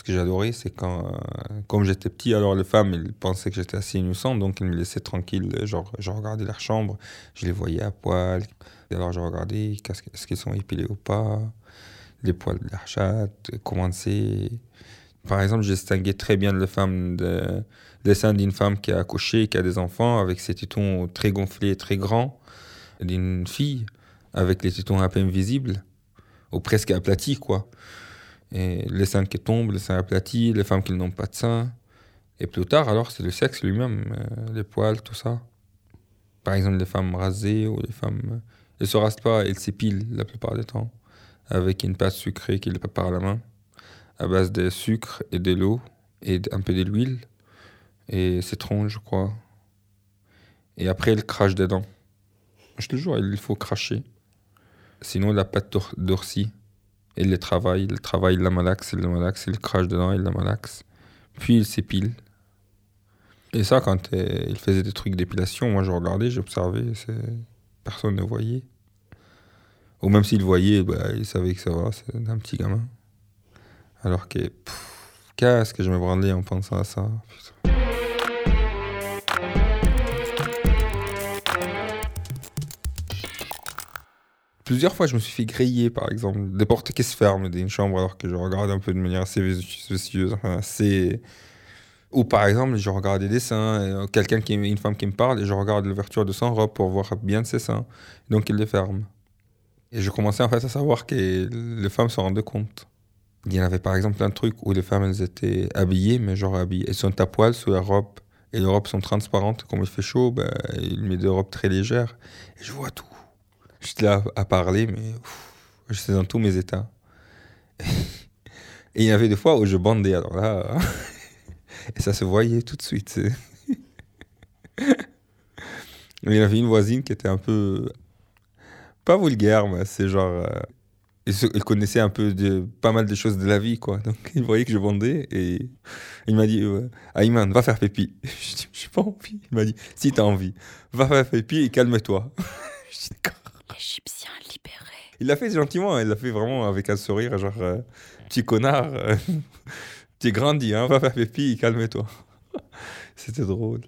ce que j'adorais, c'est quand, euh, comme j'étais petit, alors les femmes, ils pensaient que j'étais assez innocent, donc ils me laissaient tranquille. Genre, je regardais leur chambre, je les voyais à poil. Alors, je regardais est-ce qu'ils sont épilés ou pas, les poils de leur chatte, comment c'est. Par exemple, je distinguais très bien les femmes de, seins d'une femme qui a accouché, qui a des enfants, avec ses tétons très gonflés, très grands, d'une fille avec les tétons à peine visibles, ou presque aplatis, quoi. Et les seins qui tombent, les seins aplatis, les femmes qui n'ont pas de seins. Et plus tard, alors, c'est le sexe lui-même, euh, les poils, tout ça. Par exemple, les femmes rasées ou les femmes. Elles ne se rasent pas, elles s'épilent la plupart du temps, avec une pâte sucrée qu'ils préparent à la main, à base de sucre et de l'eau et un peu de l'huile et citron, je crois. Et après, elles crachent dedans. Je te jure, il faut cracher. Sinon, la pâte il les travaille, il travaille, il la malaxe, il la malaxe, il crache dedans, il la malaxe. Puis il s'épile. Et ça, quand euh, il faisait des trucs d'épilation, moi je regardais, j'observais, personne ne voyait. Ou même s'il voyait, bah, il savait que ça va, c'est un petit gamin. Alors que, qu'est-ce que je me branlais en pensant à ça. Plusieurs fois, je me suis fait griller, par exemple, des portes qui se ferment d'une chambre alors que je regarde un peu de manière assez vicieuse. assez... Ou par exemple, je regarde des dessins, euh, quelqu'un qui une femme qui me parle, et je regarde l'ouverture de son robe pour voir bien ses seins. Donc il les ferme. Et je commençais en fait à savoir que les femmes se rendaient compte. Il y en avait par exemple un truc où les femmes elles étaient habillées, mais genre habillées. Elles sont à poil sous la robe. Et les robes sont transparentes. Comme il fait chaud, ben, il met des robes très légères. Et je vois tout. J'étais là à parler, mais j'étais dans tous mes états. Et il y avait des fois où je bandais, alors là, et ça se voyait tout de suite. il y avait une voisine qui était un peu, pas vulgaire, mais c'est genre, euh, il, connaissait un peu de, pas mal de choses de la vie, quoi. Donc il voyait que je bandais et il m'a dit, euh, Ayman, va faire pipi. Je dis, j'ai pas envie. Il m'a dit, si t'as envie, va faire pipi et calme-toi. Je dis, d'accord. Égyptien libéré. Il l'a fait gentiment, il l'a fait vraiment avec un sourire, genre euh, petit connard, euh, tu es grandi, hein, va faire pipi, calme-toi. C'était drôle.